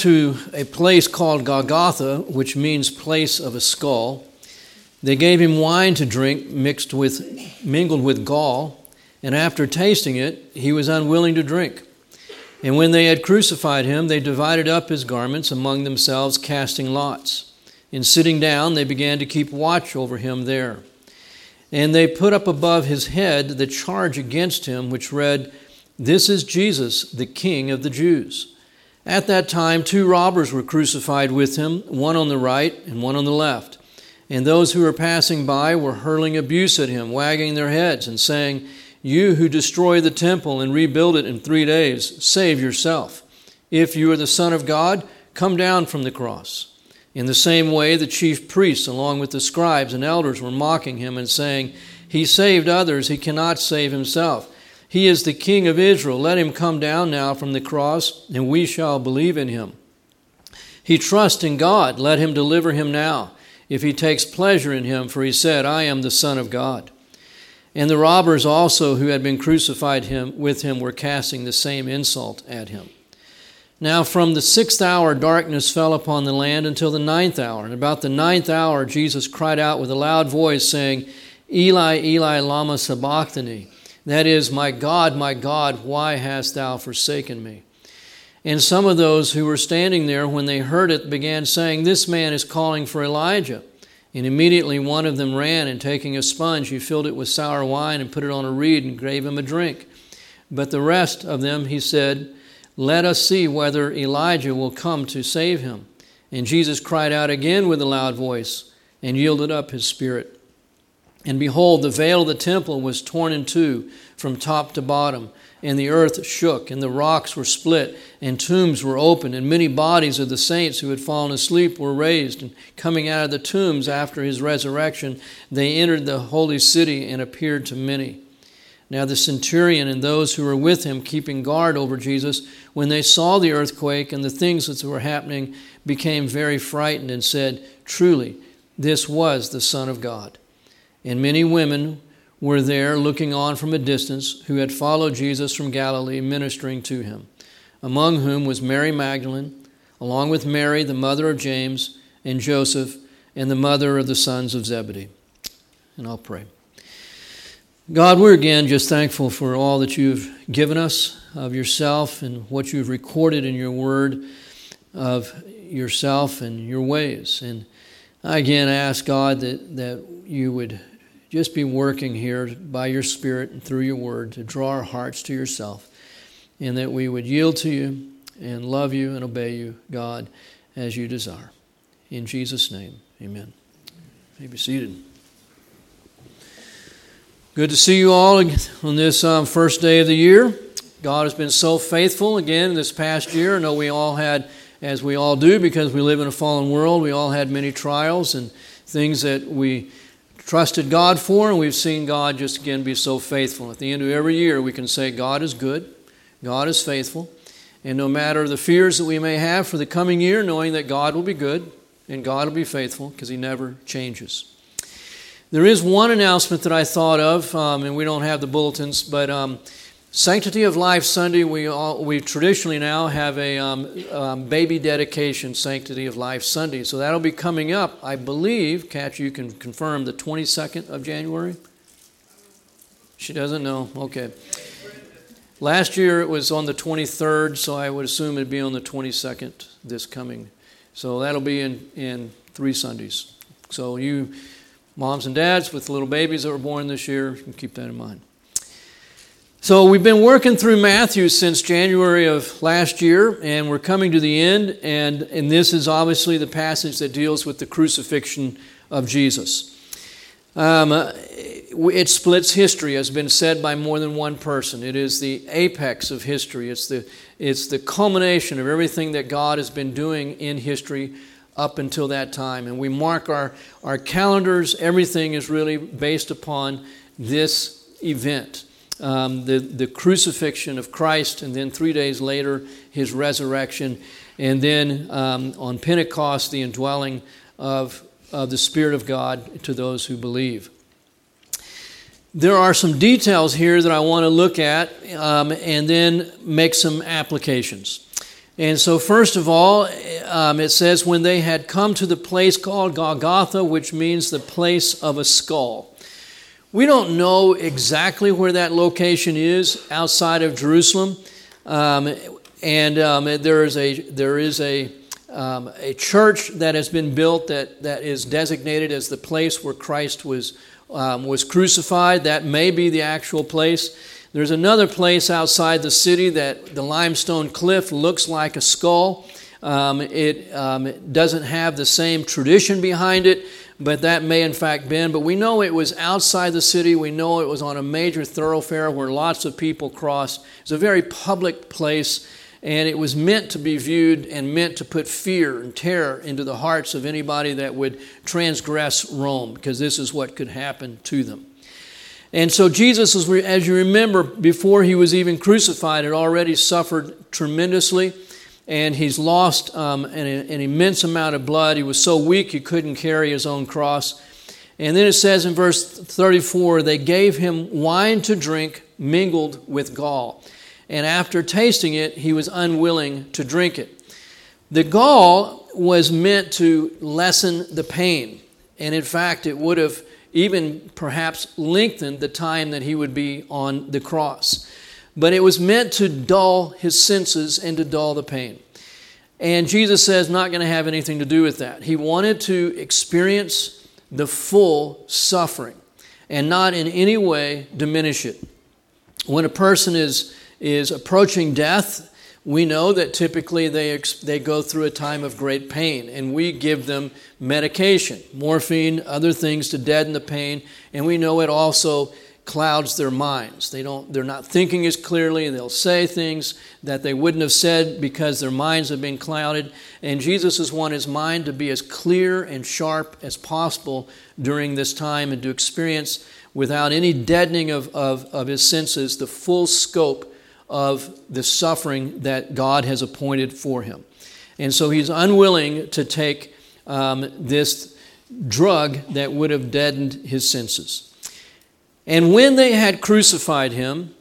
to a place called Golgotha, which means place of a skull. They gave him wine to drink mixed with mingled with gall, and after tasting it, he was unwilling to drink. And when they had crucified him, they divided up his garments among themselves, casting lots. In sitting down, they began to keep watch over him there. And they put up above his head the charge against him, which read, This is Jesus, the King of the Jews. At that time, two robbers were crucified with him, one on the right and one on the left. And those who were passing by were hurling abuse at him, wagging their heads, and saying, You who destroy the temple and rebuild it in three days, save yourself. If you are the Son of God, come down from the cross. In the same way, the chief priests, along with the scribes and elders, were mocking him and saying, He saved others, he cannot save himself. He is the King of Israel. Let him come down now from the cross, and we shall believe in him. He trusts in God. Let him deliver him now, if he takes pleasure in him, for he said, I am the Son of God. And the robbers also who had been crucified him with him were casting the same insult at him. Now from the sixth hour darkness fell upon the land until the ninth hour. And about the ninth hour Jesus cried out with a loud voice, saying, Eli, Eli, lama sabachthani that is, My God, my God, why hast thou forsaken me? And some of those who were standing there, when they heard it, began saying, This man is calling for Elijah. And immediately one of them ran, and taking a sponge, he filled it with sour wine and put it on a reed and gave him a drink. But the rest of them, he said, Let us see whether Elijah will come to save him. And Jesus cried out again with a loud voice and yielded up his spirit. And behold, the veil of the temple was torn in two from top to bottom, and the earth shook, and the rocks were split, and tombs were opened, and many bodies of the saints who had fallen asleep were raised. And coming out of the tombs after his resurrection, they entered the holy city and appeared to many. Now the centurion and those who were with him, keeping guard over Jesus, when they saw the earthquake and the things that were happening, became very frightened and said, Truly, this was the Son of God. And many women were there looking on from a distance who had followed Jesus from Galilee, ministering to him, among whom was Mary Magdalene, along with Mary, the mother of James, and Joseph, and the mother of the sons of Zebedee. And I'll pray. God, we're again just thankful for all that you've given us of yourself and what you've recorded in your word of yourself and your ways. And I again ask God that, that you would just be working here by your Spirit and through your word to draw our hearts to yourself, and that we would yield to you and love you and obey you, God, as you desire. In Jesus' name, amen. You may be seated. Good to see you all on this um, first day of the year. God has been so faithful again this past year. I know we all had, as we all do, because we live in a fallen world, we all had many trials and things that we trusted God for, and we've seen God just again be so faithful. At the end of every year, we can say, God is good, God is faithful, and no matter the fears that we may have for the coming year, knowing that God will be good and God will be faithful because He never changes. There is one announcement that I thought of, um, and we don't have the bulletins, but um, Sanctity of Life Sunday, we, all, we traditionally now have a um, um, baby dedication Sanctity of Life Sunday. So that'll be coming up, I believe, Kat, you can confirm, the 22nd of January? She doesn't know? Okay. Last year it was on the 23rd, so I would assume it'd be on the 22nd this coming. So that'll be in, in three Sundays. So you moms and dads with little babies that were born this year, keep that in mind. So, we've been working through Matthew since January of last year, and we're coming to the end. And, and this is obviously the passage that deals with the crucifixion of Jesus. Um, it splits history, has been said by more than one person. It is the apex of history, it's the, it's the culmination of everything that God has been doing in history up until that time. And we mark our, our calendars, everything is really based upon this event um, the, the crucifixion of Christ, and then three days later, his resurrection, and then um, on Pentecost, the indwelling of, of the Spirit of God to those who believe. There are some details here that I want to look at um, and then make some applications. And so, first of all, um, it says, when they had come to the place called Golgotha, which means the place of a skull. We don't know exactly where that location is outside of Jerusalem. Um, and um, there is a, there is a, um, a church that has been built that, that is designated as the place where Christ was, um, was crucified. That may be the actual place. There's another place outside the city that the limestone cliff looks like a skull. Um, it, um, doesn't have the same tradition behind it, but that may in fact been. But we know it was outside the city. We know it was on a major thoroughfare where lots of people crossed. It's a very public place, and it was meant to be viewed and meant to put fear and terror into the hearts of anybody that would transgress Rome, because this is what could happen to them. And so Jesus, as you remember, before he was even crucified, had already suffered tremendously, and he's lost um, an, an, immense amount of blood. He was so weak he couldn't carry his own cross. And then it says in verse 34 they gave him wine to drink mingled with gall. And after tasting it, he was unwilling to drink it. The gall was meant to lessen the pain. And in fact, it would have even perhaps lengthened the time that he would be on the cross. But it was meant to dull his senses and to dull the pain. And Jesus says, not going to have anything to do with that. He wanted to experience the full suffering and not in any way diminish it. When a person is, is approaching death, we know that typically they, they go through a time of great pain, and we give them medication, morphine, other things to deaden the pain, and we know it also clouds their minds. They don't, they're not thinking as clearly, they'll say things that they wouldn't have said because their minds have been clouded. And Jesus has wanted his mind to be as clear and sharp as possible during this time and to experience, without any deadening of, of, of his senses, the full scope of the suffering that God has appointed for him. And so he's unwilling to take um, this drug that would have deadened his senses. And when they had crucified him,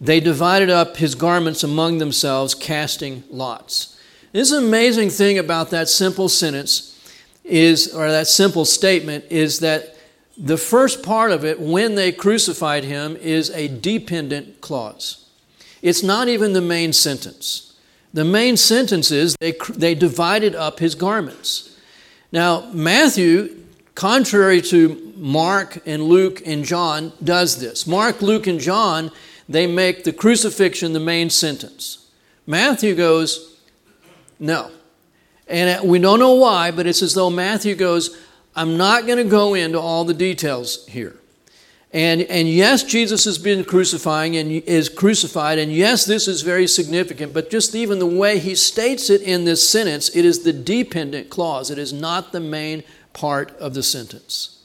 they divided up his garments among themselves, casting lots. This amazing thing about that simple sentence is, or that simple statement, is that the first part of it, when they crucified him, is a dependent clause. It's not even the main sentence. The main sentence is they, they divided up his garments. Now, Matthew, contrary to Mark and Luke and John, does this. Mark, Luke, and John, they make the crucifixion the main sentence. Matthew goes, no. And uh, we don't know why, but it's as though Matthew goes, I'm not going to go into all the details here. And, and yes, Jesus has been crucifying and is crucified, and yes, this is very significant, but just even the way he states it in this sentence, it is the dependent clause. It is not the main part of the sentence.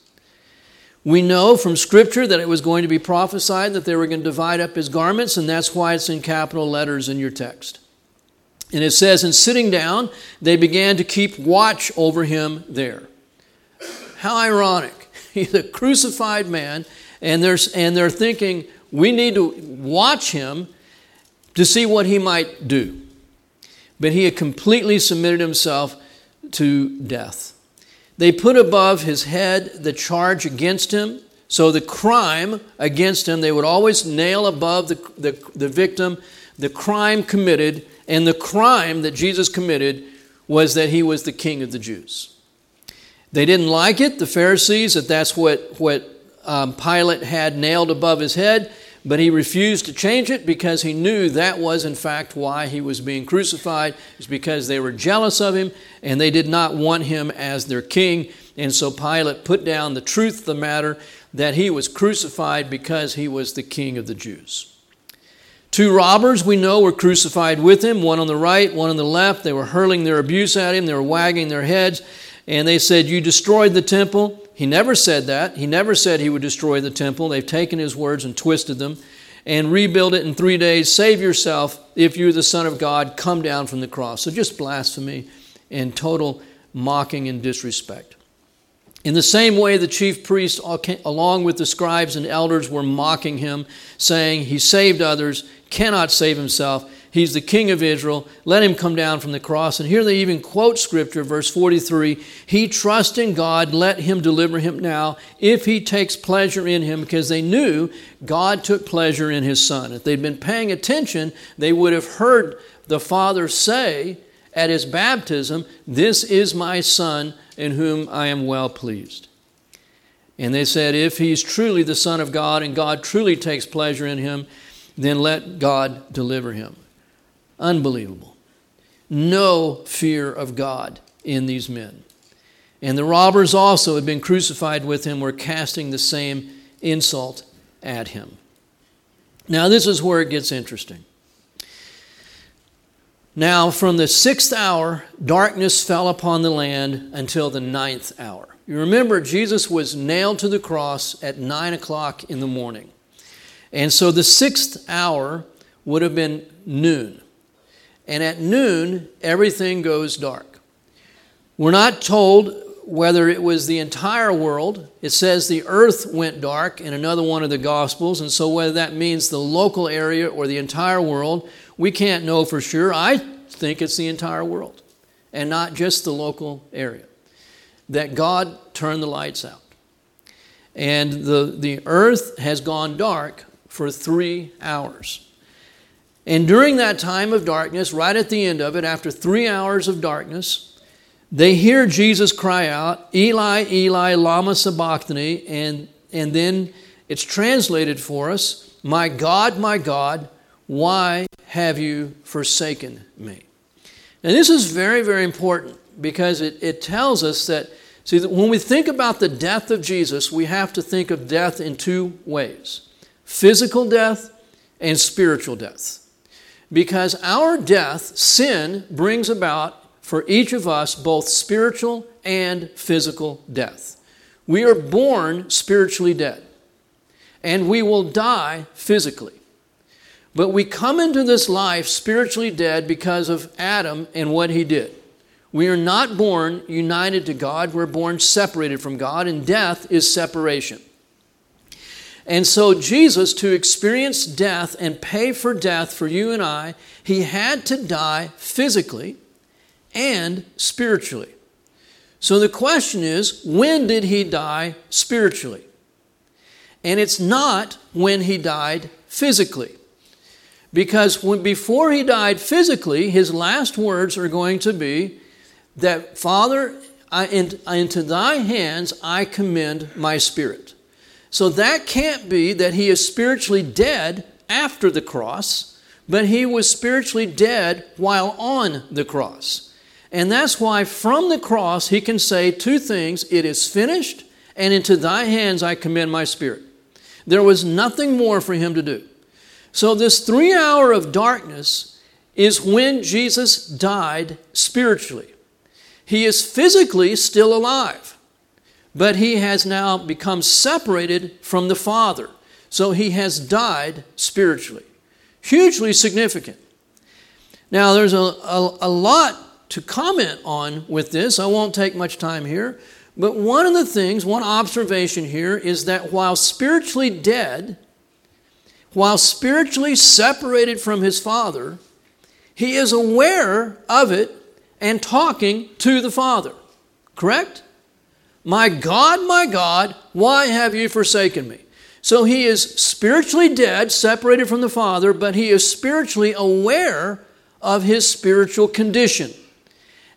We know from Scripture that it was going to be prophesied that they were going to divide up his garments, and that's why it's in capital letters in your text. And it says, In sitting down, they began to keep watch over him there. How ironic. He's a crucified man and and they're thinking, we need to watch him to see what he might do. But he had completely submitted himself to death. They put above his head the charge against him. So the crime against him, they would always nail above the, the, the victim the crime committed. And the crime that Jesus committed was that he was the king of the Jews. They didn't like it, the Pharisees, that that's what, what um, Pilate had nailed above his head, but he refused to change it because he knew that was, in fact, why he was being crucified. It's because they were jealous of him and they did not want him as their king. And so Pilate put down the truth of the matter that he was crucified because he was the king of the Jews. Two robbers we know were crucified with him, one on the right, one on the left. They were hurling their abuse at him, they were wagging their heads, and they said, You destroyed the temple he never said that. He never said he would destroy the temple. They've taken his words and twisted them and rebuild it in three days. Save yourself. If you're the Son of God, come down from the cross. So just blasphemy and total mocking and disrespect. In the same way, the chief priests, uh, along with the scribes and elders, were mocking him, saying, He saved others, cannot save himself. He's the king of Israel. Let him come down from the cross. And here they even quote scripture, verse 43 He trusts in God, let him deliver him now, if he takes pleasure in him, because they knew God took pleasure in his son. If they'd been paying attention, they would have heard the Father say at his baptism, This is my son in whom I am well pleased. And they said, If he's truly the Son of God and God truly takes pleasure in him, then let God deliver him. Unbelievable. No fear of God in these men. And the robbers also had been crucified with him, were casting the same insult at him. Now, this is where it gets interesting. Now, from the sixth hour, darkness fell upon the land until the ninth hour. You remember, Jesus was nailed to the cross at nine o'clock in the morning. And so the sixth hour would have been noon. And at noon, everything goes dark. We're not told whether it was the entire world. It says the earth went dark in another one of the Gospels, and so whether that means the local area or the entire world, we can't know for sure. I think it's the entire world and not just the local area. That God turned the lights out. And the, the earth has gone dark for three hours. And during that time of darkness, right at the end of it, after three hours of darkness, they hear Jesus cry out, Eli, Eli, Lama Sabachthani, and, and then it's translated for us, My God, my God, why have you forsaken me? And this is very, very important because it, it tells us that, see, that when we think about the death of Jesus, we have to think of death in two ways physical death and spiritual death. Because our death, sin, brings about for each of us both spiritual and physical death. We are born spiritually dead, and we will die physically. But we come into this life spiritually dead because of Adam and what he did. We are not born united to God, we're born separated from God, and death is separation. And so, Jesus, to experience death and pay for death for you and I, he had to die physically and spiritually. So, the question is when did he die spiritually? And it's not when he died physically. Because when, before he died physically, his last words are going to be that, Father, I, into thy hands I commend my spirit. So that can't be that he is spiritually dead after the cross, but he was spiritually dead while on the cross. And that's why from the cross he can say two things it is finished, and into thy hands I commend my spirit. There was nothing more for him to do. So, this three hour of darkness is when Jesus died spiritually. He is physically still alive but he has now become separated from the Father. So he has died spiritually. Hugely significant. Now, there's a, a, a, lot to comment on with this. I won't take much time here. But one of the things, one observation here is that while spiritually dead, while spiritually separated from his Father, he is aware of it and talking to the Father. Correct? My God, my God, why have you forsaken me? So he is spiritually dead, separated from the Father, but he is spiritually aware of his spiritual condition.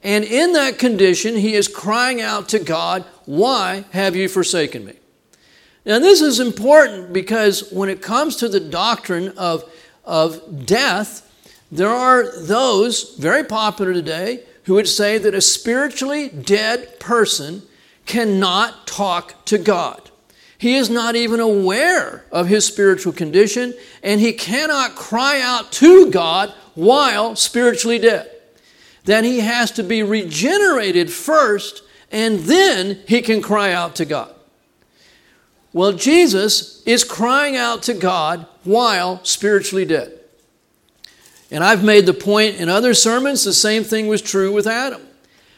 And in that condition, he is crying out to God, Why have you forsaken me? Now, this is important because when it comes to the doctrine of, of death, there are those, very popular today, who would say that a spiritually dead person cannot talk to God. He is not even aware of his spiritual condition, and he cannot cry out to God while spiritually dead. That he has to be regenerated first, and then he can cry out to God. Well, Jesus is crying out to God while spiritually dead. And I've made the point in other sermons, the same thing was true with Adam.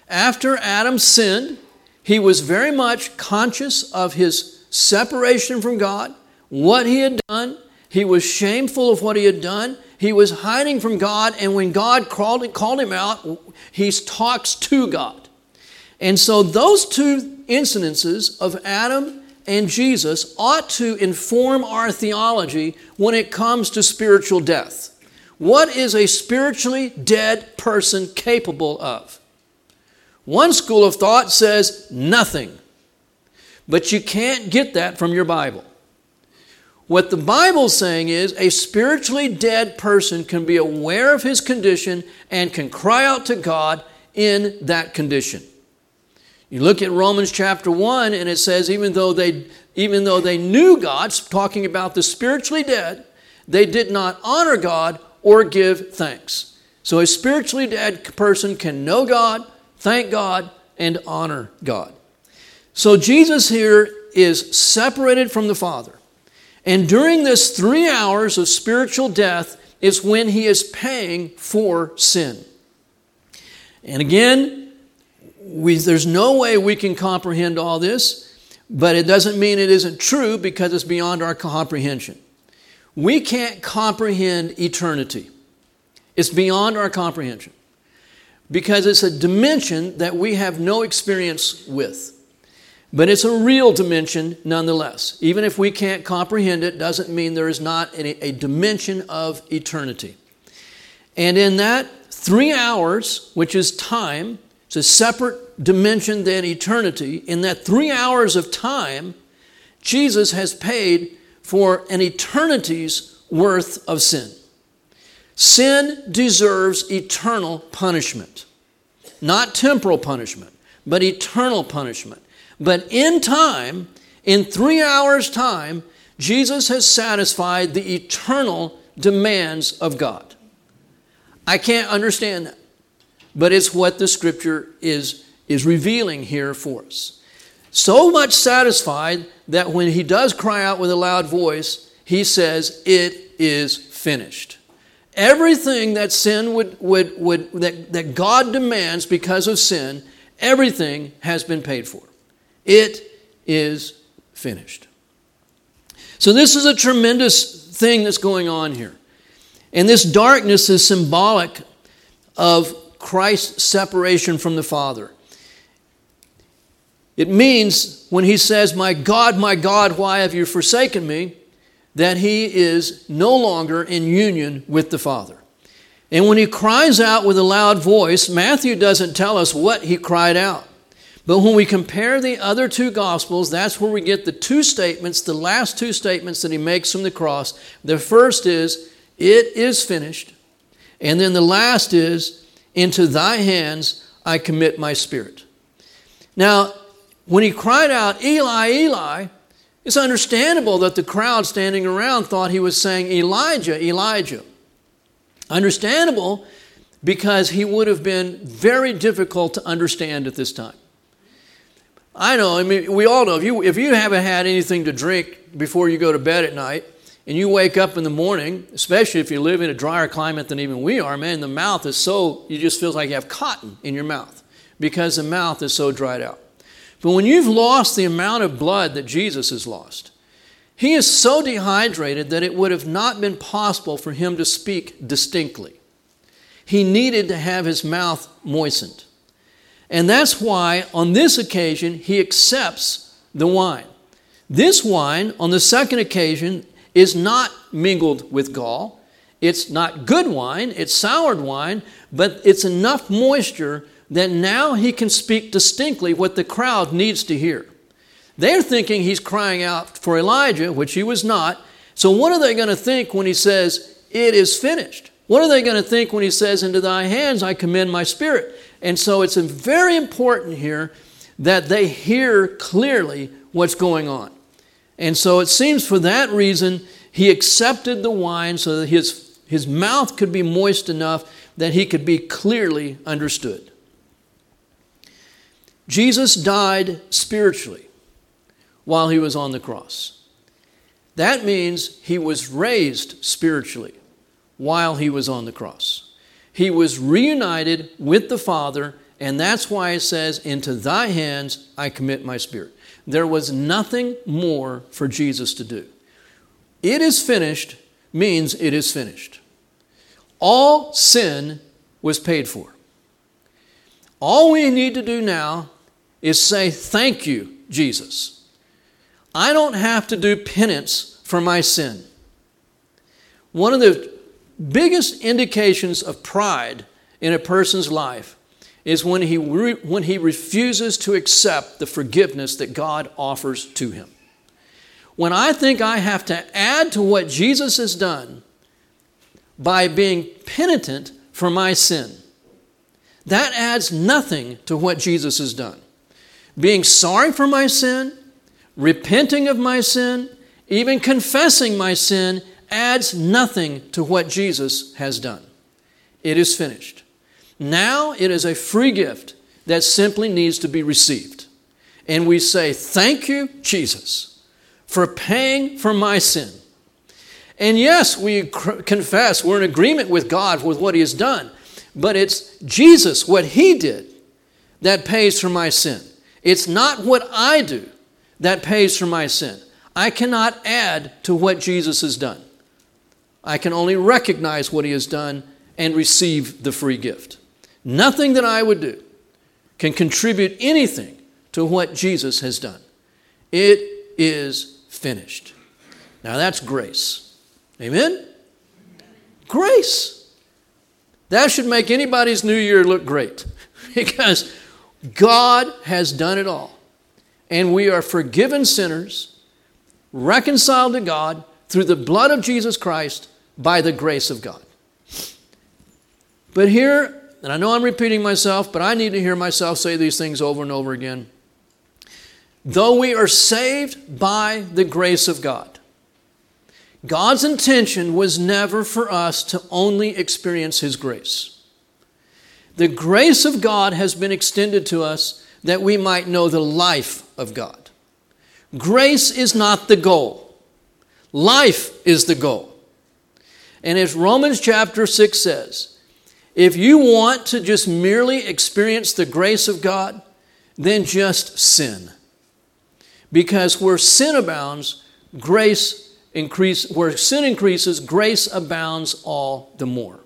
After Adam sinned, he was very much conscious of his separation from God, what he had done. He was shameful of what he had done. He was hiding from God, and when God called, called him out, he talks to God. And so those two incidences of Adam and Jesus ought to inform our theology when it comes to spiritual death. What is a spiritually dead person capable of? One school of thought says nothing. But you can't get that from your Bible. What the Bible's saying is a spiritually dead person can be aware of his condition and can cry out to God in that condition. You look at Romans chapter 1 and it says even though they even though they knew God, talking about the spiritually dead, they did not honor God or give thanks. So a spiritually dead person can know God, thank God, and honor God. So Jesus here is separated from the Father. And during this three hours of spiritual death is when he is paying for sin. And again, we, there's no way we can comprehend all this, but it doesn't mean it isn't true because it's beyond our comprehension. We can't comprehend eternity, it's beyond our comprehension because it's a dimension that we have no experience with. But it's a real dimension nonetheless. Even if we can't comprehend it, doesn't mean there is not a, a dimension of eternity. And in that three hours, which is time, it's a separate dimension than eternity. In that three hours of time, Jesus has paid for an eternity's worth of sin. Sin deserves eternal punishment. Not temporal punishment, but eternal punishment. But in time, in three hours' time, Jesus has satisfied the eternal demands of God. I can't understand that, but it's what the scripture is, is revealing here for us. So much satisfied that when he does cry out with a loud voice, he says, It is finished. Everything that sin would, would, would that, that God demands because of sin, everything has been paid for. It is finished. So, this is a tremendous thing that's going on here. And this darkness is symbolic of Christ's separation from the Father. It means when he says, My God, my God, why have you forsaken me? That he is no longer in union with the Father. And when he cries out with a loud voice, Matthew doesn't tell us what he cried out. But when we compare the other two Gospels, that's where we get the two statements, the last two statements that he makes from the cross. The first is, It is finished. And then the last is, Into thy hands I commit my spirit. Now, when he cried out, Eli, Eli, it's understandable that the crowd standing around thought he was saying, Elijah, Elijah. Understandable because he would have been very difficult to understand at this time. I know, I mean, we all know if you, if you haven't had anything to drink before you go to bed at night and you wake up in the morning, especially if you live in a drier climate than even we are, man, the mouth is so, you just feel like you have cotton in your mouth because the mouth is so dried out. But when you've lost the amount of blood that Jesus has lost, he is so dehydrated that it would have not been possible for him to speak distinctly. He needed to have his mouth moistened. And that's why on this occasion he accepts the wine. This wine, on the second occasion, is not mingled with gall. It's not good wine, it's soured wine, but it's enough moisture that now he can speak distinctly what the crowd needs to hear. They're thinking he's crying out for Elijah, which he was not. So, what are they going to think when he says, It is finished? What are they going to think when he says, Into thy hands I commend my spirit? And so it's very important here that they hear clearly what's going on. And so it seems for that reason he accepted the wine so that his, his mouth could be moist enough that he could be clearly understood. Jesus died spiritually while he was on the cross. That means he was raised spiritually while he was on the cross. He was reunited with the Father, and that's why it says, Into thy hands I commit my spirit. There was nothing more for Jesus to do. It is finished means it is finished. All sin was paid for. All we need to do now is say, Thank you, Jesus. I don't have to do penance for my sin. One of the biggest indications of pride in a person's life is when he, re- when he refuses to accept the forgiveness that God offers to him. When I think I have to add to what Jesus has done by being penitent for my sin, that adds nothing to what Jesus has done. Being sorry for my sin, repenting of my sin, even confessing my sin adds nothing to what Jesus has done. It is finished. Now it is a free gift that simply needs to be received. And we say, Thank you, Jesus, for paying for my sin. And yes, we confess we're in agreement with God with what He has done, but it's Jesus, what He did, that pays for my sin. It's not what I do that pays for my sin. I cannot add to what Jesus has done. I can only recognize what He has done and receive the free gift. Nothing that I would do can contribute anything to what Jesus has done. It is finished. Now that's grace. Amen? Grace. That should make anybody's new year look great because God has done it all. And we are forgiven sinners, reconciled to God through the blood of Jesus Christ by the grace of God. But here, and I know I'm repeating myself, but I need to hear myself say these things over and over again. Though we are saved by the grace of God, God's intention was never for us to only experience His grace. The grace of God has been extended to us that we might know the life of God. Grace is not the goal, life is the goal. And as Romans chapter 6 says, if you want to just merely experience the grace of God, then just sin. Because where sin abounds, grace increase where sin increases, grace abounds all the more.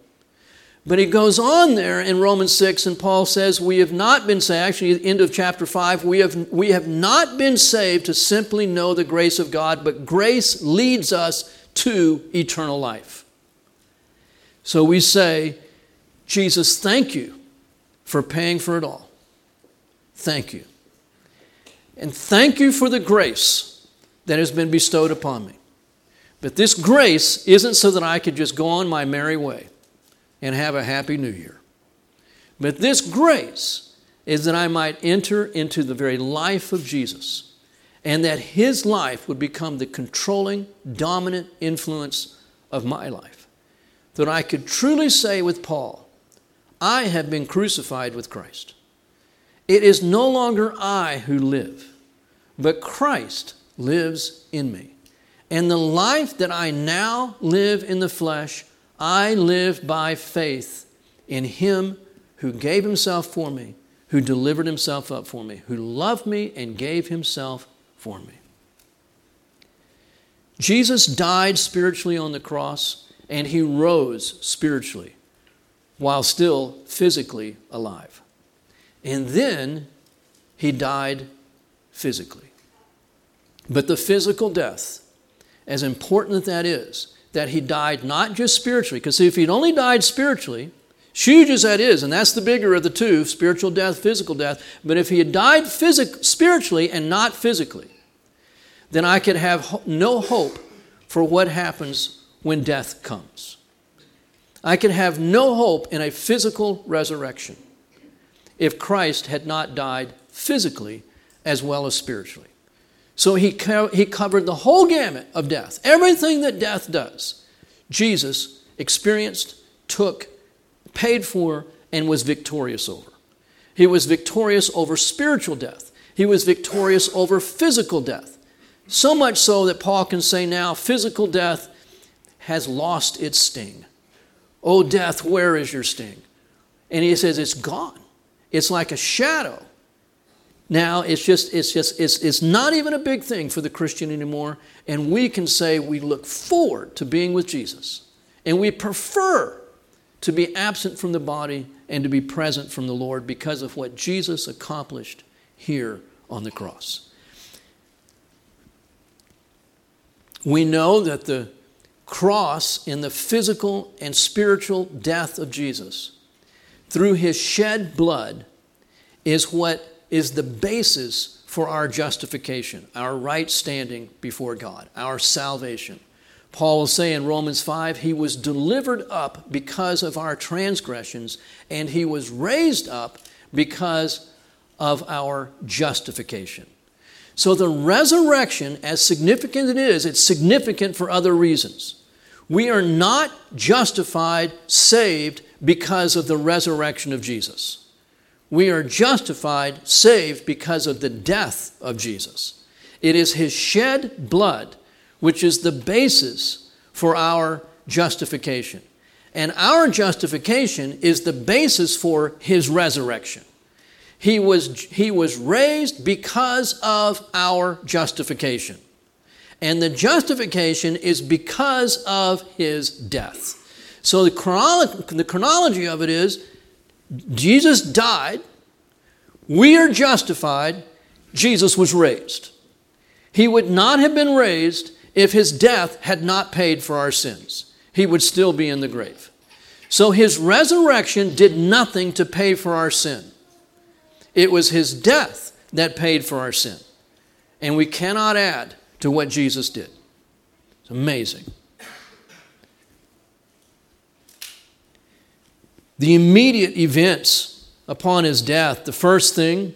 But he goes on there in Romans 6, and Paul says, We have not been saved, actually, the end of chapter 5, we have, we have not been saved to simply know the grace of God, but grace leads us to eternal life. So we say, Jesus, thank you for paying for it all. Thank you. And thank you for the grace that has been bestowed upon me. But this grace isn't so that I could just go on my merry way and have a happy new year. But this grace is that I might enter into the very life of Jesus and that his life would become the controlling, dominant influence of my life that I could truly say with Paul, I have been crucified with Christ. It is no longer I who live, but Christ lives in me. And the life that I now live in the flesh, I live by faith in Him who gave Himself for me, who delivered Himself up for me, who loved me and gave Himself for me. Jesus died spiritually on the cross and he rose spiritually while still physically alive. And then he died physically. But the physical death, as important as that is, that he died not just spiritually, because if he'd only died spiritually, huge as that is, and that's the bigger of the two spiritual death, physical death, but if he had died physic- spiritually and not physically, then I could have ho- no hope for what happens when death comes. I could have no hope in a physical resurrection if Christ had not died physically as well as spiritually. So he, co- he covered the whole gamut of death. Everything that death does, Jesus experienced, took, paid for, and was victorious over. He was victorious over spiritual death. He was victorious over physical death. So much so that Paul can say now physical death has lost its sting. Oh, death, where is your sting? And he says, It's gone. It's like a shadow. Now it's just, it's just, it's, it's not even a big thing for the Christian anymore. And we can say we look forward to being with Jesus. And we prefer to be absent from the body and to be present from the Lord because of what Jesus accomplished here on the cross. We know that the cross in the physical and spiritual death of Jesus through his shed blood is what is the basis for our justification, our right standing before God, our salvation. Paul will say in Romans 5 he was delivered up because of our transgressions, and he was raised up because of our justification. So the resurrection, as significant as it is, it's significant for other reasons. We are not justified, saved because of the resurrection of Jesus. We are justified, saved because of the death of Jesus. It is his shed blood which is the basis for our justification. And our justification is the basis for his resurrection. He was, he was raised because of our justification. And the justification is because of his death. So the, chronolo- the chronology of it is Jesus died, we are justified, Jesus was raised. He would not have been raised if his death had not paid for our sins. He would still be in the grave. So his resurrection did nothing to pay for our sin. It was his death that paid for our sin. And we cannot add to what Jesus did. It's amazing. The immediate events upon his death, the first thing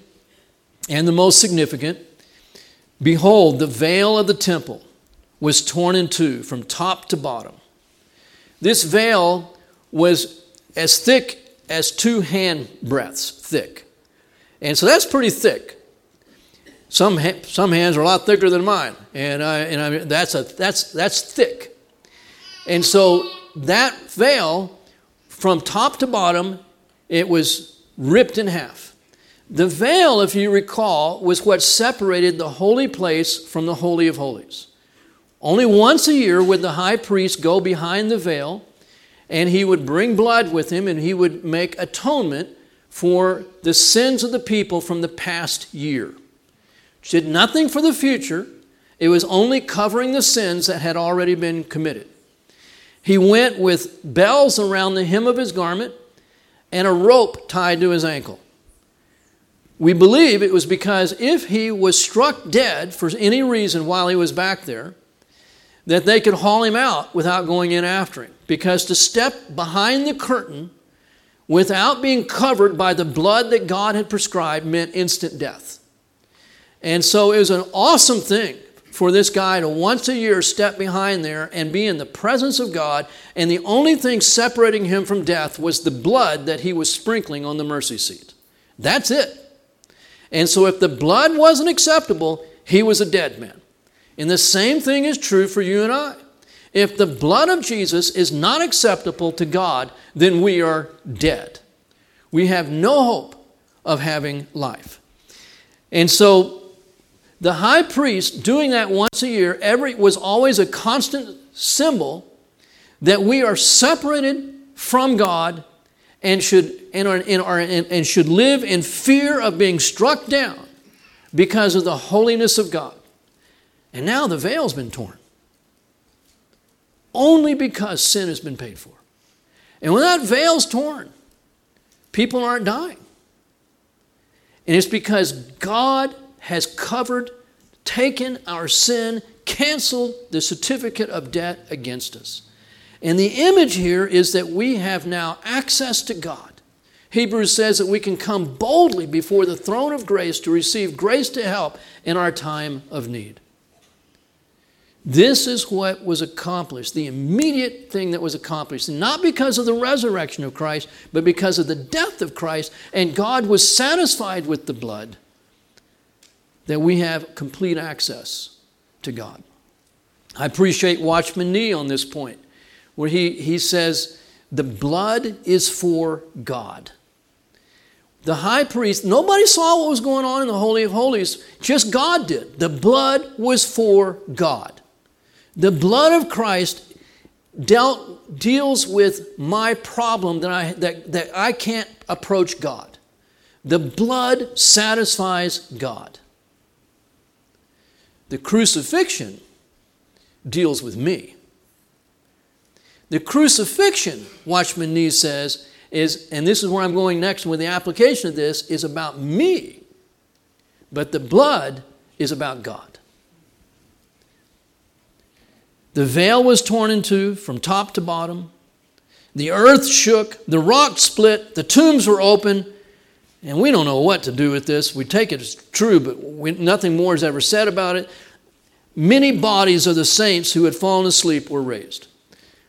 and the most significant behold, the veil of the temple was torn in two from top to bottom. This veil was as thick as two hand breadths thick. And so that's pretty thick. Some, ha- some hands are a lot thicker than mine, and, I, and I, that's, a, that's, that's thick. And so that veil, from top to bottom, it was ripped in half. The veil, if you recall, was what separated the holy place from the Holy of Holies. Only once a year would the high priest go behind the veil and he would bring blood with him and he would make atonement for the sins of the people from the past year. Did nothing for the future, it was only covering the sins that had already been committed. He went with bells around the hem of his garment and a rope tied to his ankle. We believe it was because if he was struck dead for any reason while he was back there, that they could haul him out without going in after him. Because to step behind the curtain without being covered by the blood that God had prescribed meant instant death. And so it was an awesome thing for this guy to once a year step behind there and be in the presence of God, and the only thing separating him from death was the blood that he was sprinkling on the mercy seat. That's it. And so if the blood wasn't acceptable, he was a dead man. And the same thing is true for you and I. If the blood of Jesus is not acceptable to God, then we are dead. We have no hope of having life. And so the high priest doing that once a year every was always a constant symbol that we are separated from God and should and, are, and, are, and should live in fear of being struck down because of the holiness of God. And now the veil's been torn. Only because sin has been paid for. And when that veil's torn, people aren't dying. And it's because God has covered, taken our sin, canceled the certificate of debt against us. And the image here is that we have now access to God. Hebrews says that we can come boldly before the throne of grace to receive grace to help in our time of need. This is what was accomplished, the immediate thing that was accomplished, not because of the resurrection of Christ, but because of the death of Christ. And God was satisfied with the blood that we have complete access to God. I appreciate Watchman Nee on this point, where he, he says, The blood is for God. The high priest, nobody saw what was going on in the Holy of Holies, just God did. The blood was for God. The blood of Christ dealt, deals with my problem that I, that, that I can't approach God. The blood satisfies God. The crucifixion deals with me. The crucifixion, Watchman Nee says, is, and this is where I'm going next with the application of this, is about me. But the blood is about God. The veil was torn in two from top to bottom. The earth shook, the rock split, the tombs were open, and we don't know what to do with this. We take it as true, but we, nothing more is ever said about it. Many bodies of the saints who had fallen asleep were raised.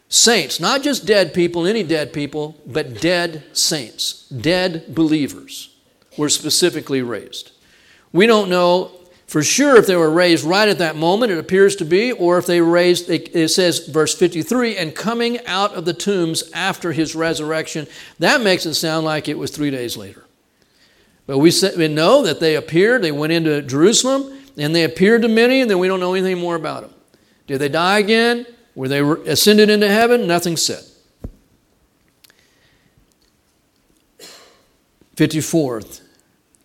Saints, not just dead people, any dead people, but dead saints, dead believers were specifically raised. We don't know for sure if they were raised right at that moment, it appears to be, or if they were raised, it says, verse 53, and coming out of the tombs after his resurrection. That makes it sound like it was three days later. But we, we know that they appeared, they went into Jerusalem, and they appeared to many, and then we don't know anything more about them. Did they die again? Were they ascended into heaven? Nothing said. 54th,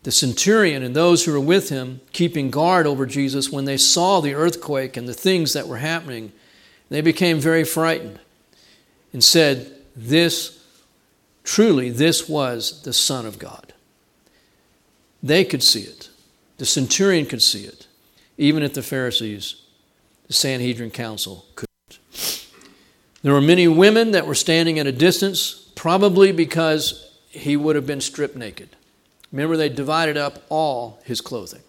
the centurion and those who were with him, keeping guard over Jesus, when they saw the earthquake and the things that were happening, they became very frightened and said, This, truly, this was the Son of God. They could see it. The centurion could see it, even if the Pharisees, the Sanhedrin council, couldn't. There were many women that were standing at a distance, probably because he would have been stripped naked. Remember, they divided up all his clothing.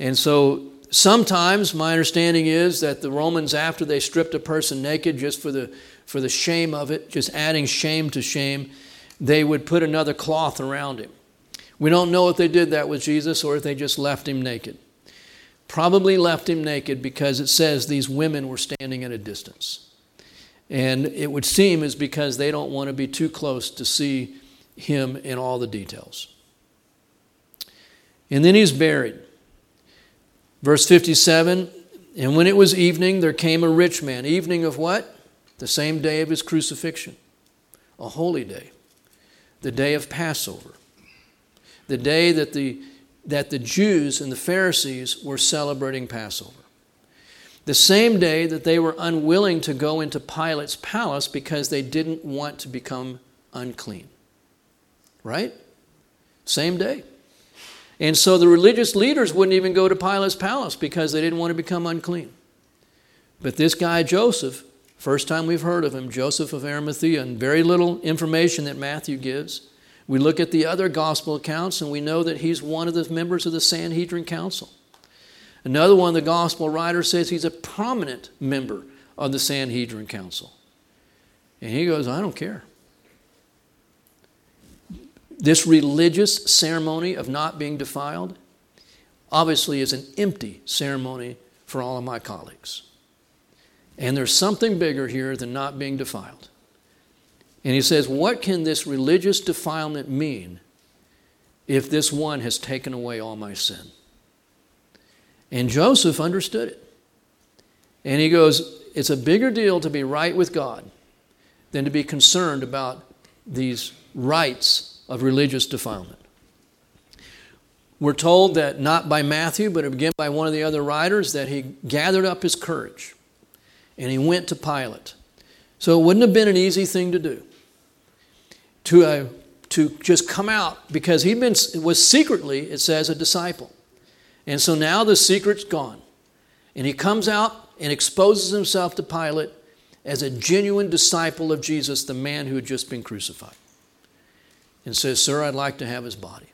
And so sometimes my understanding is that the Romans, after they stripped a person naked just for the, for the shame of it, just adding shame to shame, they would put another cloth around him. We don't know if they did that with Jesus or if they just left him naked. Probably left him naked because it says these women were standing at a distance. And it would seem is because they don't want to be too close to see him in all the details. And then he's buried. Verse 57 And when it was evening, there came a rich man. Evening of what? The same day of his crucifixion, a holy day, the day of Passover, the day that the, that the Jews and the Pharisees were celebrating Passover. The same day that they were unwilling to go into Pilate's palace because they didn't want to become unclean. Right? Same day. And so the religious leaders wouldn't even go to Pilate's palace because they didn't want to become unclean. But this guy, Joseph, first time we've heard of him, Joseph of Arimathea, and very little information that Matthew gives. We look at the other gospel accounts and we know that he's one of the members of the Sanhedrin Council. Another one the gospel writers says he's a prominent member of the Sanhedrin Council. And he goes, I don't care. This religious ceremony of not being defiled obviously is an empty ceremony for all of my colleagues. And there's something bigger here than not being defiled. And he says, What can this religious defilement mean if this one has taken away all my sin? And Joseph understood it. And he goes, It's a bigger deal to be right with God than to be concerned about these rites of religious defilement. We're told that not by Matthew, but again by one of the other writers, that he gathered up his courage and he went to Pilate. So it wouldn't have been an easy thing to do. To, uh, to just come out because he was secretly, it says, a disciple. And so now the secret's gone. And he comes out and exposes himself to Pilate as a genuine disciple of Jesus, the man who had just been crucified and says, Sir, I'd like to have his body.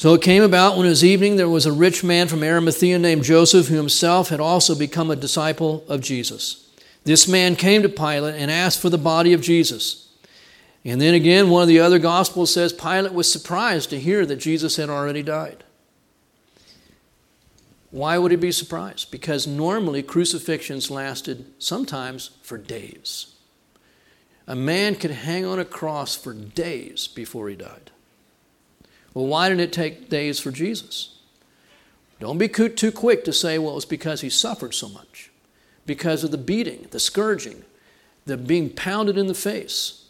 So it came about when it was evening, there was a rich man from Arimathea named Joseph, who himself had also become a disciple of Jesus. This man came to Pilate and asked for the body of Jesus. And then again, one of the other Gospels says Pilate was surprised to hear that Jesus had already died. Why would he be surprised? Because normally crucifixions lasted sometimes for days. A man could hang on a cross for days before he died. Well, why didn't it take days for Jesus? Don't be too quick to say, well, it's because he suffered so much. because of the beating, the scourging, the being pounded in the face.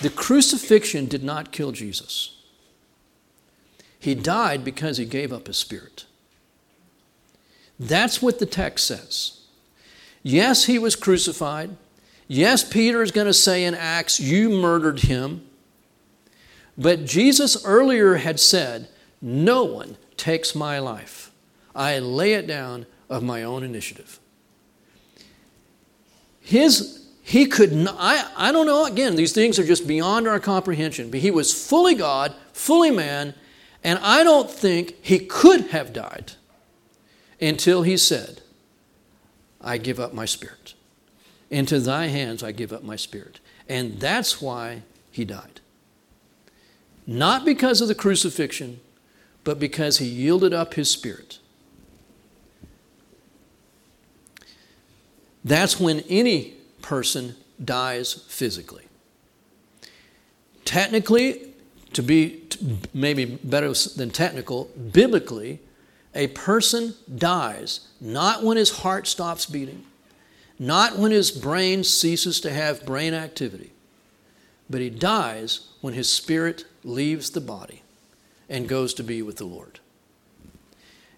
The crucifixion did not kill Jesus. He died because he gave up his spirit. That's what the text says. Yes, he was crucified. Yes, Peter is going to say in Acts, You murdered him. But Jesus earlier had said, No one takes my life. I lay it down of my own initiative. His, he could not, I, I don't know, again, these things are just beyond our comprehension, but he was fully God, fully man, and I don't think he could have died until he said, I give up my spirit. Into thy hands I give up my spirit. And that's why he died. Not because of the crucifixion, but because he yielded up his spirit. That's when any person dies physically. Technically, to be maybe better than technical, biblically, a person dies not when his heart stops beating, not when his brain ceases to have brain activity, but he dies when his spirit leaves the body and goes to be with the Lord.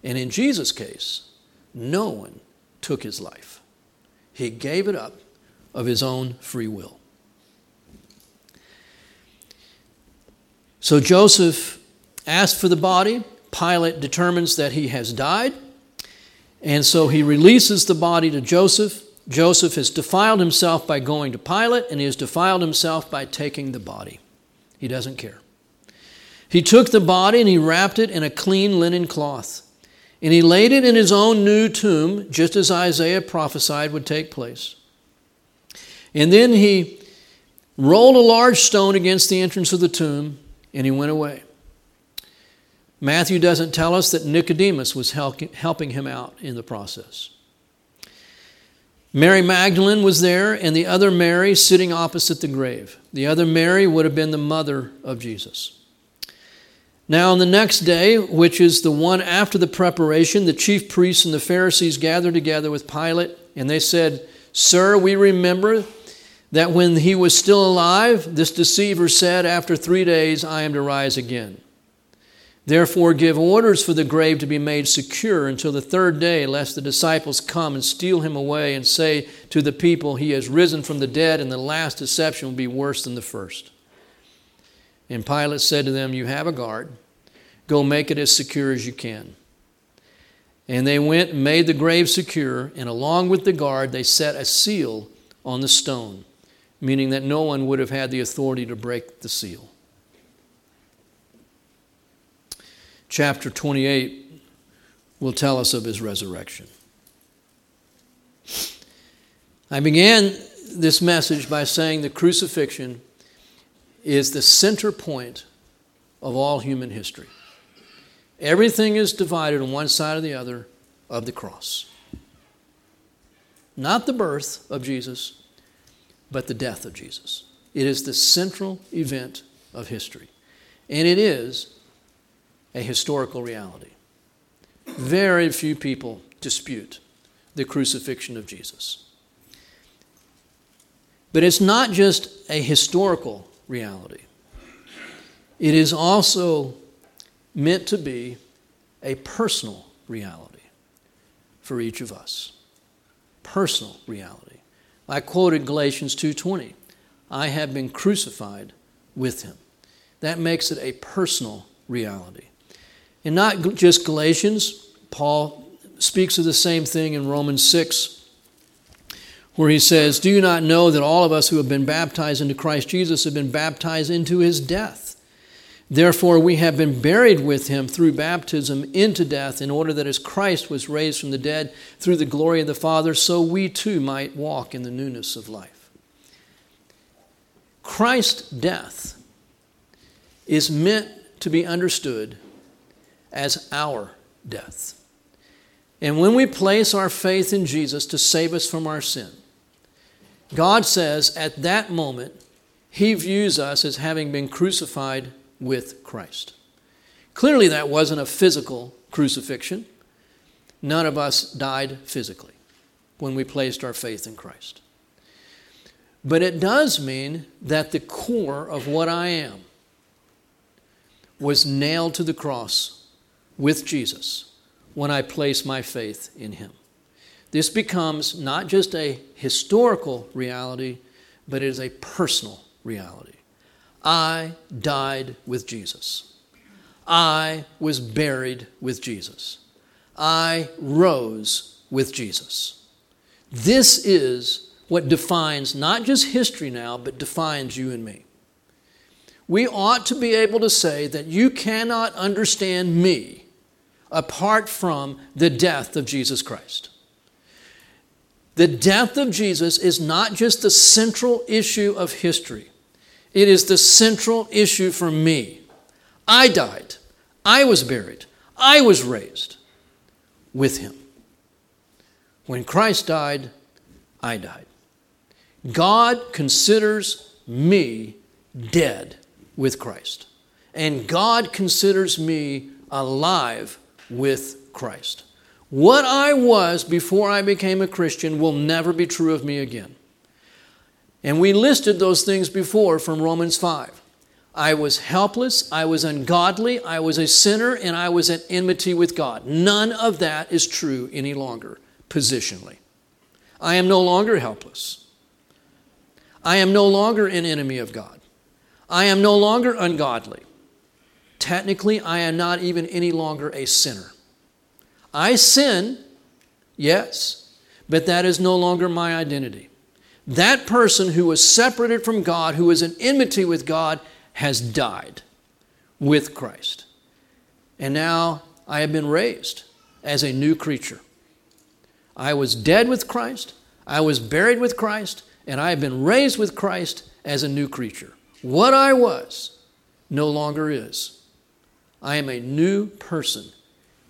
And in Jesus' case, no one took his life, he gave it up of his own free will. So Joseph asked for the body. Pilate determines that he has died. And so he releases the body to Joseph. Joseph has defiled himself by going to Pilate, and he has defiled himself by taking the body. He doesn't care. He took the body and he wrapped it in a clean linen cloth. And he laid it in his own new tomb, just as Isaiah prophesied would take place. And then he rolled a large stone against the entrance of the tomb, and he went away. Matthew doesn't tell us that Nicodemus was helping him out in the process. Mary Magdalene was there, and the other Mary sitting opposite the grave. The other Mary would have been the mother of Jesus. Now, on the next day, which is the one after the preparation, the chief priests and the Pharisees gathered together with Pilate, and they said, Sir, we remember that when he was still alive, this deceiver said, After three days I am to rise again. Therefore, give orders for the grave to be made secure until the third day, lest the disciples come and steal him away and say to the people, He has risen from the dead, and the last deception will be worse than the first. And Pilate said to them, You have a guard. Go make it as secure as you can. And they went and made the grave secure, and along with the guard, they set a seal on the stone, meaning that no one would have had the authority to break the seal. chapter 28 will tell us of his resurrection. I began this message by saying the crucifixion is the center point of all human history. Everything is divided on one side or the other of the cross. Not the birth of Jesus, but the death of Jesus. It is the central event of history. And it is a historical reality. Very few people dispute the crucifixion of Jesus. But it's not just a historical reality, it is also meant to be a personal reality for each of us. Personal reality. I quoted Galatians 2:20. I have been crucified with him. That makes it a personal reality. And not just Galatians, Paul speaks of the same thing in Romans 6, where he says, Do you not know that all of us who have been baptized into Christ Jesus have been baptized into his death? Therefore, we have been buried with him through baptism into death, in order that as Christ was raised from the dead through the glory of the Father, so we too might walk in the newness of life. Christ's death is meant to be understood as our death. And when we place our faith in Jesus to save us from our sin, God says at that moment, He views us as having been crucified with Christ. Clearly, that wasn't a physical crucifixion. none of us died physically when we placed our faith in Christ. But it does mean that the core of what I am was nailed to the cross with Jesus when I place my faith in Him. This becomes not just a historical reality, but it is a personal reality. I died with Jesus. I was buried with Jesus. I rose with Jesus. This is what defines not just history now, but defines you and me. We ought to be able to say that you cannot understand me apart from the death of Jesus Christ. The death of Jesus is not just the central issue of history, it is the central issue for me. I died, I was buried, I was raised with him. When Christ died, I died. God considers me dead with Christ, and God considers me alive with Christ. What I was before I became a Christian will never be true of me again. And we listed those things before from Romans 5. I was helpless, I was ungodly, I was a sinner, and I was at enmity with God. None of that is true any longer, positionally. I am no longer helpless. I am no longer an enemy of God. I am no longer ungodly. Technically, I am not even any longer a sinner. I sin, yes, but that is no longer my identity. That person who was separated from God, who was in enmity with God, has died with Christ. And now I have been raised as a new creature. I was dead with Christ, I was buried with Christ, and I have been raised with Christ as a new creature. What I was no longer is. I am a new person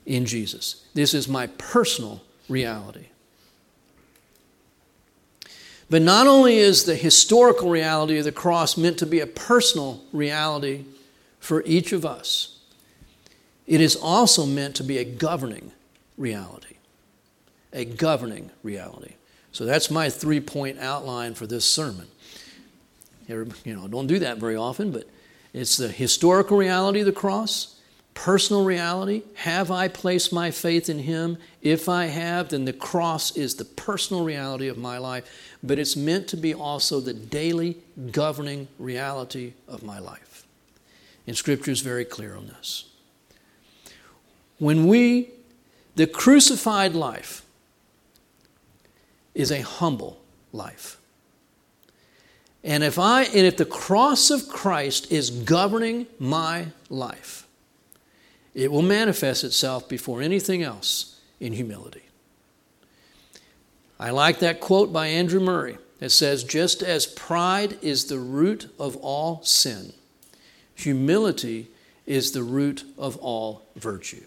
in Jesus. This is my personal reality. But not only is the historical reality of the cross meant to be a personal reality for each of us, it is also meant to be a governing reality. A governing reality. So that's my three point outline for this sermon. You know, don't do that very often, but it's the historical reality of the cross, personal reality. Have I placed my faith in Him? If I have, then the cross is the personal reality of my life, but it's meant to be also the daily governing reality of my life. And Scripture is very clear on this. When we, the crucified life is a humble life. And if I and if the cross of Christ is governing my life, it will manifest itself before anything else in humility. I like that quote by Andrew Murray that says, Just as pride is the root of all sin, humility is the root of all virtue.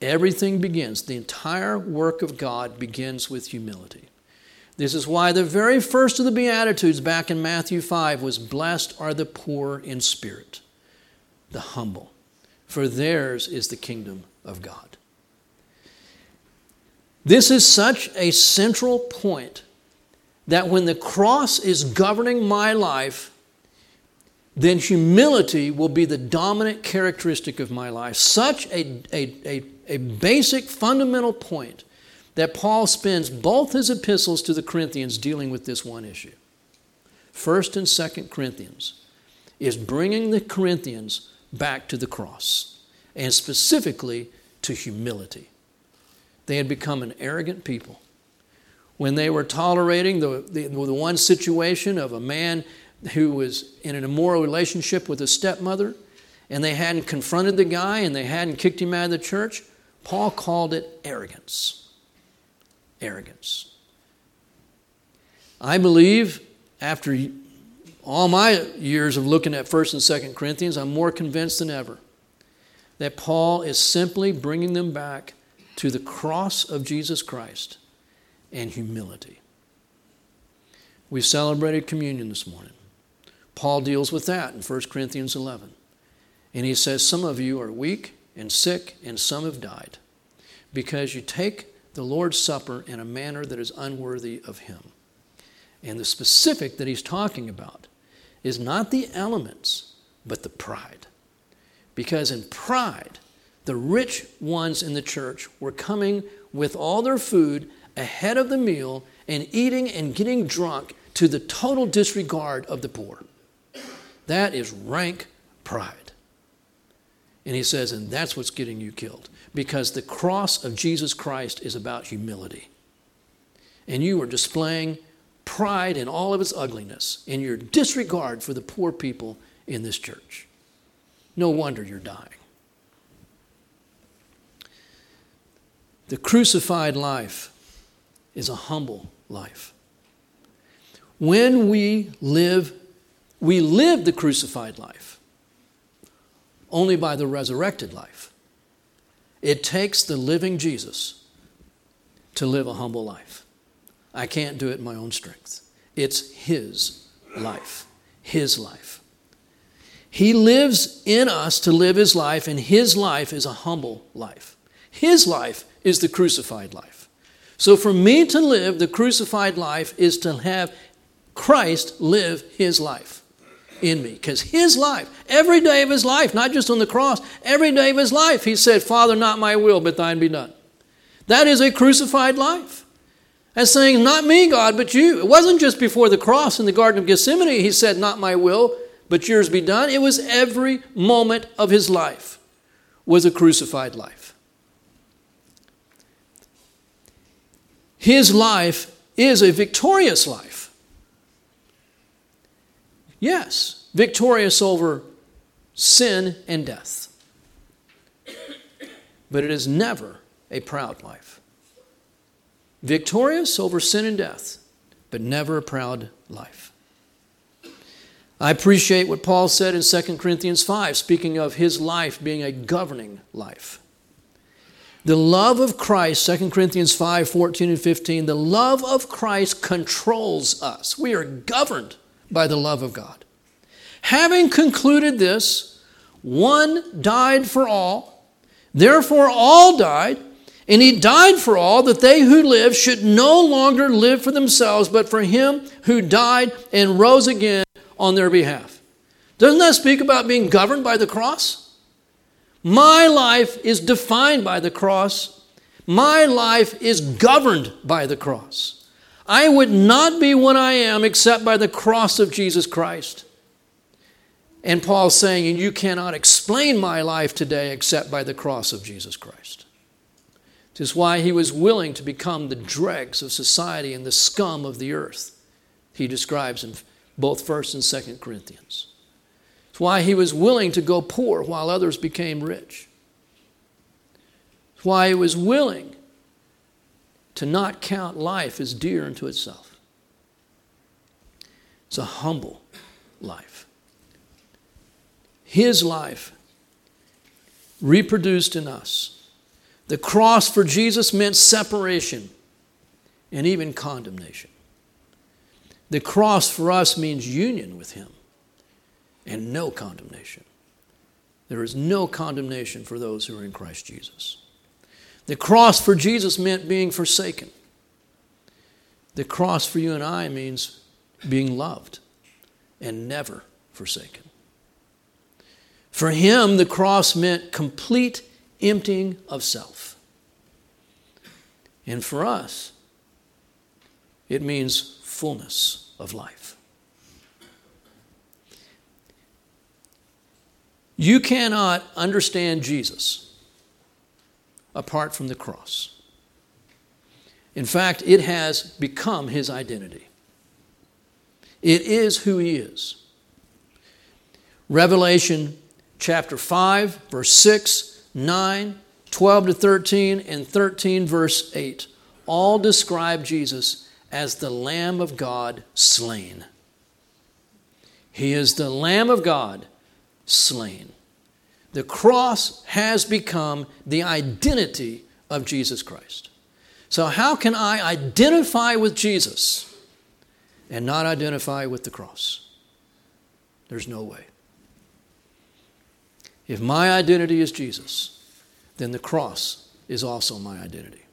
Everything begins, the entire work of God begins with humility. This is why the very first of the Beatitudes back in Matthew 5 was Blessed are the poor in spirit, the humble for theirs is the kingdom of God. This is such a central point that when the cross is governing my life, then humility will be the dominant characteristic of my life. Such a, a, a, a, basic, fundamental point that Paul spends both his epistles to the Corinthians dealing with this one issue. First and Second Corinthians is bringing the Corinthians back to the cross, and specifically to humility. They had become an arrogant people. When they were tolerating the, the, the one situation of a man who was in an immoral relationship with a stepmother, and they hadn't confronted the guy and they hadn't kicked him out of the church, Paul called it arrogance. Arrogance. I believe after all my years of looking at 1st and 2nd Corinthians, I'm more convinced than ever that Paul is simply bringing them back to the cross of Jesus Christ and humility. We celebrated communion this morning. Paul deals with that in 1 Corinthians 11. And he says, Some of you are weak and sick, and some have died. because you take the Lord's Supper in a manner that is unworthy of Him. And the specific that He's talking about is not the elements, but the pride. Because in pride, the rich ones in the church were coming with all their food ahead of the meal and eating and getting drunk to the total disregard of the poor. That is rank pride. And he says, and that's what's getting you killed. Because the cross of Jesus Christ is about humility. And you are displaying pride in all of its ugliness in your disregard for the poor people in this church. No wonder you're dying. The crucified life is a humble life. When we live, we live the crucified life only by the resurrected life. It takes the living Jesus to live a humble life. I can't do it in my own strength. It's His life, His life. He lives in us to live His life, and His life is a humble life. His life is the crucified life. So for me to live the crucified life is to have Christ live His life in me. Because His life, every day of His life, not just on the cross, every day of His life, He said, Father, not my will, but thine be done. That is a crucified life as saying, Not me, God, but you. It wasn't just before the cross in the Garden of Gethsemane, he said, Not my will, but yours be done. It was every moment of his life was a crucified life. His life is a victorious life. Yes, victorious over sin and death. But it is never a proud life victorious over sin and death, but never a proud life. I appreciate what Paul said in 2 Corinthians 5, speaking of his life being a governing life. The love of Christ, 2 Corinthians 5 14 and 15, the love of Christ controls us. We are governed by the love of God. Having concluded this, one died for all, therefore all died. And he died for all that they who live should no longer live for themselves, but for him who died and rose again on their behalf. Doesn't that speak about being governed by the cross? My life is defined by the cross. My life is governed by the cross. I would not be what I am except by the cross of Jesus Christ. And Paul's saying, and you cannot explain my life today except by the cross of Jesus Christ. This is why he was willing to become the dregs of society and the scum of the earth. He describes in both 1st and 2nd Corinthians. It's why he was willing to go poor while others became rich. It's why he was willing to not count life as dear unto itself. It's a humble life. His life reproduced in us the cross for Jesus meant separation and even condemnation. The cross for us means union with Him and no condemnation. There is no condemnation for those who are in Christ Jesus. The cross for Jesus meant being forsaken. The cross for you and I means being loved and never forsaken. For him, the cross meant complete emptying of self. And for us, it means fullness of life. You cannot understand Jesus apart from the cross. In fact, it has become his identity. It is who he is. Revelation chapter 5, verse 6 9, 12 to 13, and 13, verse 8 all describe Jesus as the Lamb of God slain. He is the Lamb of God slain. The cross has become the identity of Jesus Christ. So, how can I identify with Jesus and not identify with the cross? There's no way. If my identity is Jesus, then the cross is also my identity.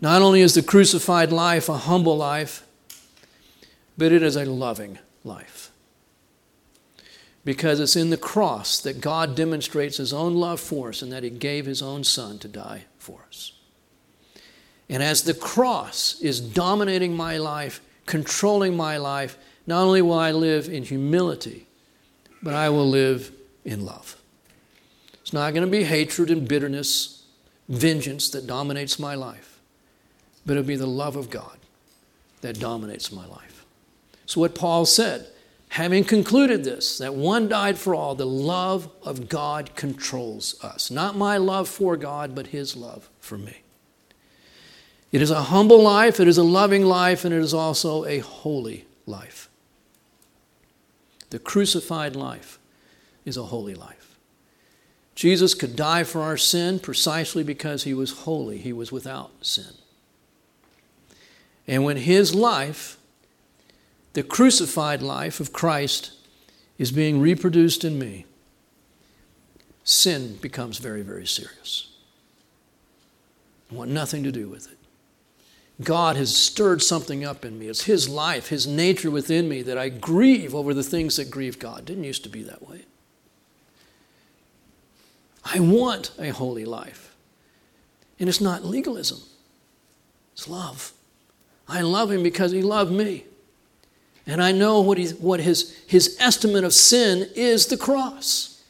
Not only is the crucified life a humble life, but it is a loving life. Because it's in the cross that God demonstrates his own love for us and that he gave his own son to die for us. And as the cross is dominating my life, controlling my life, not only will I live in humility, but I will live in love. It's not going to be hatred and bitterness, vengeance that dominates my life, but it'll be the love of God that dominates my life. So, what Paul said, having concluded this, that one died for all, the love of God controls us. Not my love for God, but his love for me. It is a humble life, it is a loving life, and it is also a holy life. The crucified life is a holy life. Jesus could die for our sin precisely because he was holy, he was without sin. And when his life, the crucified life of Christ, is being reproduced in me, sin becomes very, very serious. I want nothing to do with it. God has stirred something up in me. It's His life, His nature within me that I grieve over the things that grieve God. It didn't used to be that way. I want a holy life. And it's not legalism, it's love. I love Him because He loved me. And I know what, he, what his, his estimate of sin is the cross.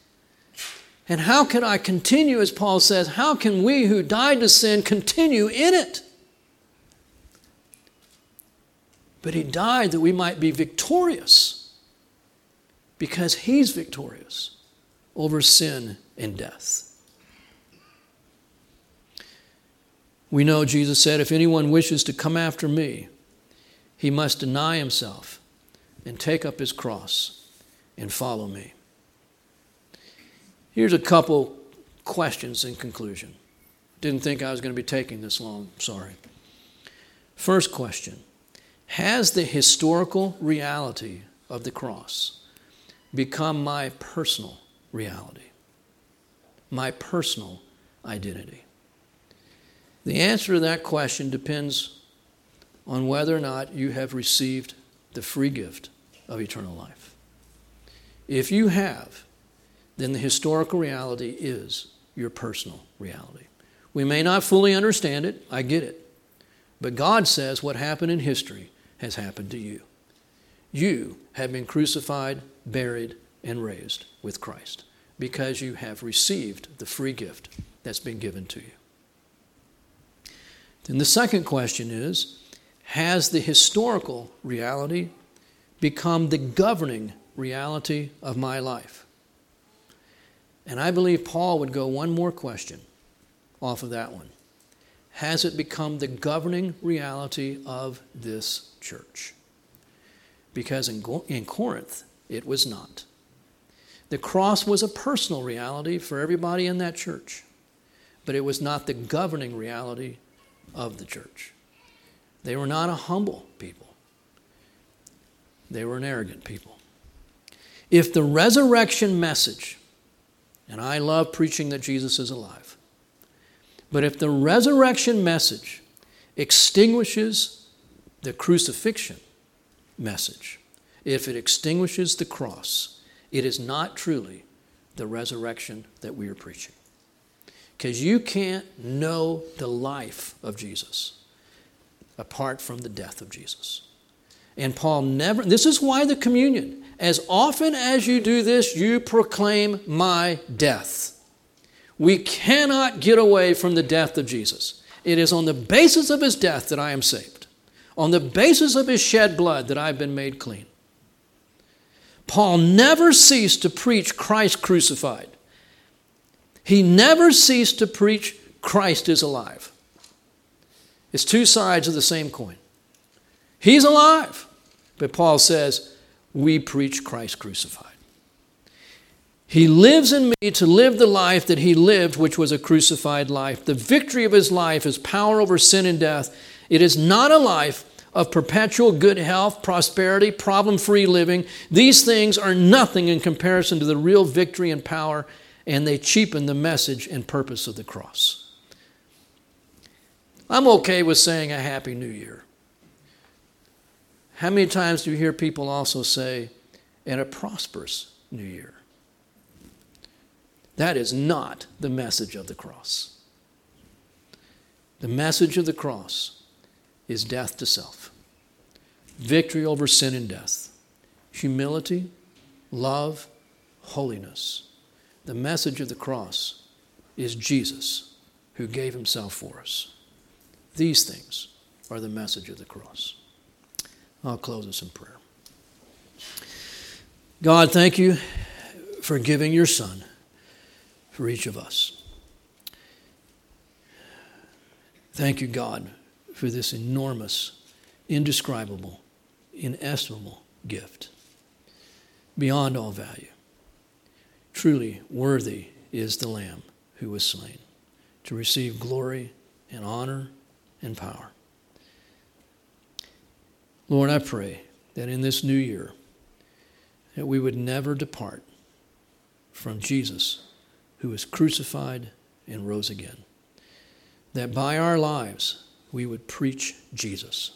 And how can I continue, as Paul says, how can we who died to sin continue in it? But he died that we might be victorious because he's victorious over sin and death. We know Jesus said, If anyone wishes to come after me, he must deny himself and take up his cross and follow me. Here's a couple questions in conclusion. Didn't think I was going to be taking this long, sorry. First question has the historical reality of the cross become my personal reality, my personal identity? The answer to that question depends on whether or not you have received the free gift of eternal life. If you have, then the historical reality is your personal reality. We may not fully understand it, I get it. But God says what happened in history has happened to you. You have been crucified, buried, and raised with Christ because you have received the free gift that's been given to you. Then the second question is Has the historical reality become the governing reality of my life? And I believe Paul would go one more question off of that one. Has it become the governing reality of this church. Because in, in Corinth, it was not. The cross was a personal reality for everybody in that church, but it was not the governing reality of the church. They were not a humble people, they were an arrogant people. If the resurrection message, and I love preaching that Jesus is alive, but if the resurrection message extinguishes the crucifixion message, if it extinguishes the cross, it is not truly the resurrection that we are preaching. Because you can't know the life of Jesus apart from the death of Jesus. And Paul never, this is why the communion, as often as you do this, you proclaim my death. We cannot get away from the death of Jesus. It is on the basis of his death that I am saved on the basis of his shed blood that I've been made clean. Paul never ceased to preach Christ crucified. He never ceased to preach Christ is alive. It's two sides of the same coin. He's alive. But Paul says, we preach Christ crucified. He lives in me to live the life that he lived, which was a crucified life. The victory of his life is power over sin and death. It is not a life of perpetual good health, prosperity, problem free living. These things are nothing in comparison to the real victory and power and they cheapen the message and purpose of the cross. I'm okay with saying a Happy New Year. How many times do you hear people also say, and a prosperous New Year? That is not the message of the cross. The message of the cross is death to self, victory over sin and death, humility, love, holiness. The message of the cross is Jesus who gave himself for us. These things are the message of the cross. I'll close us in prayer. God, thank you for giving your Son for each of us. Thank you, God, for this enormous, indescribable, inestimable gift beyond all value. Truly worthy is the Lamb who was slain to receive glory and honor and power. Lord, I pray that in this new year that we would never depart from Jesus who was crucified and rose again. That by our lives we would preach Jesus,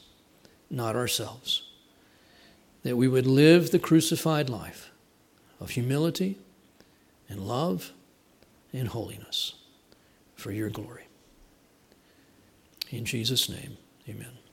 not ourselves. That we would live the crucified life of humility and love and holiness for your glory. In Jesus' name, amen.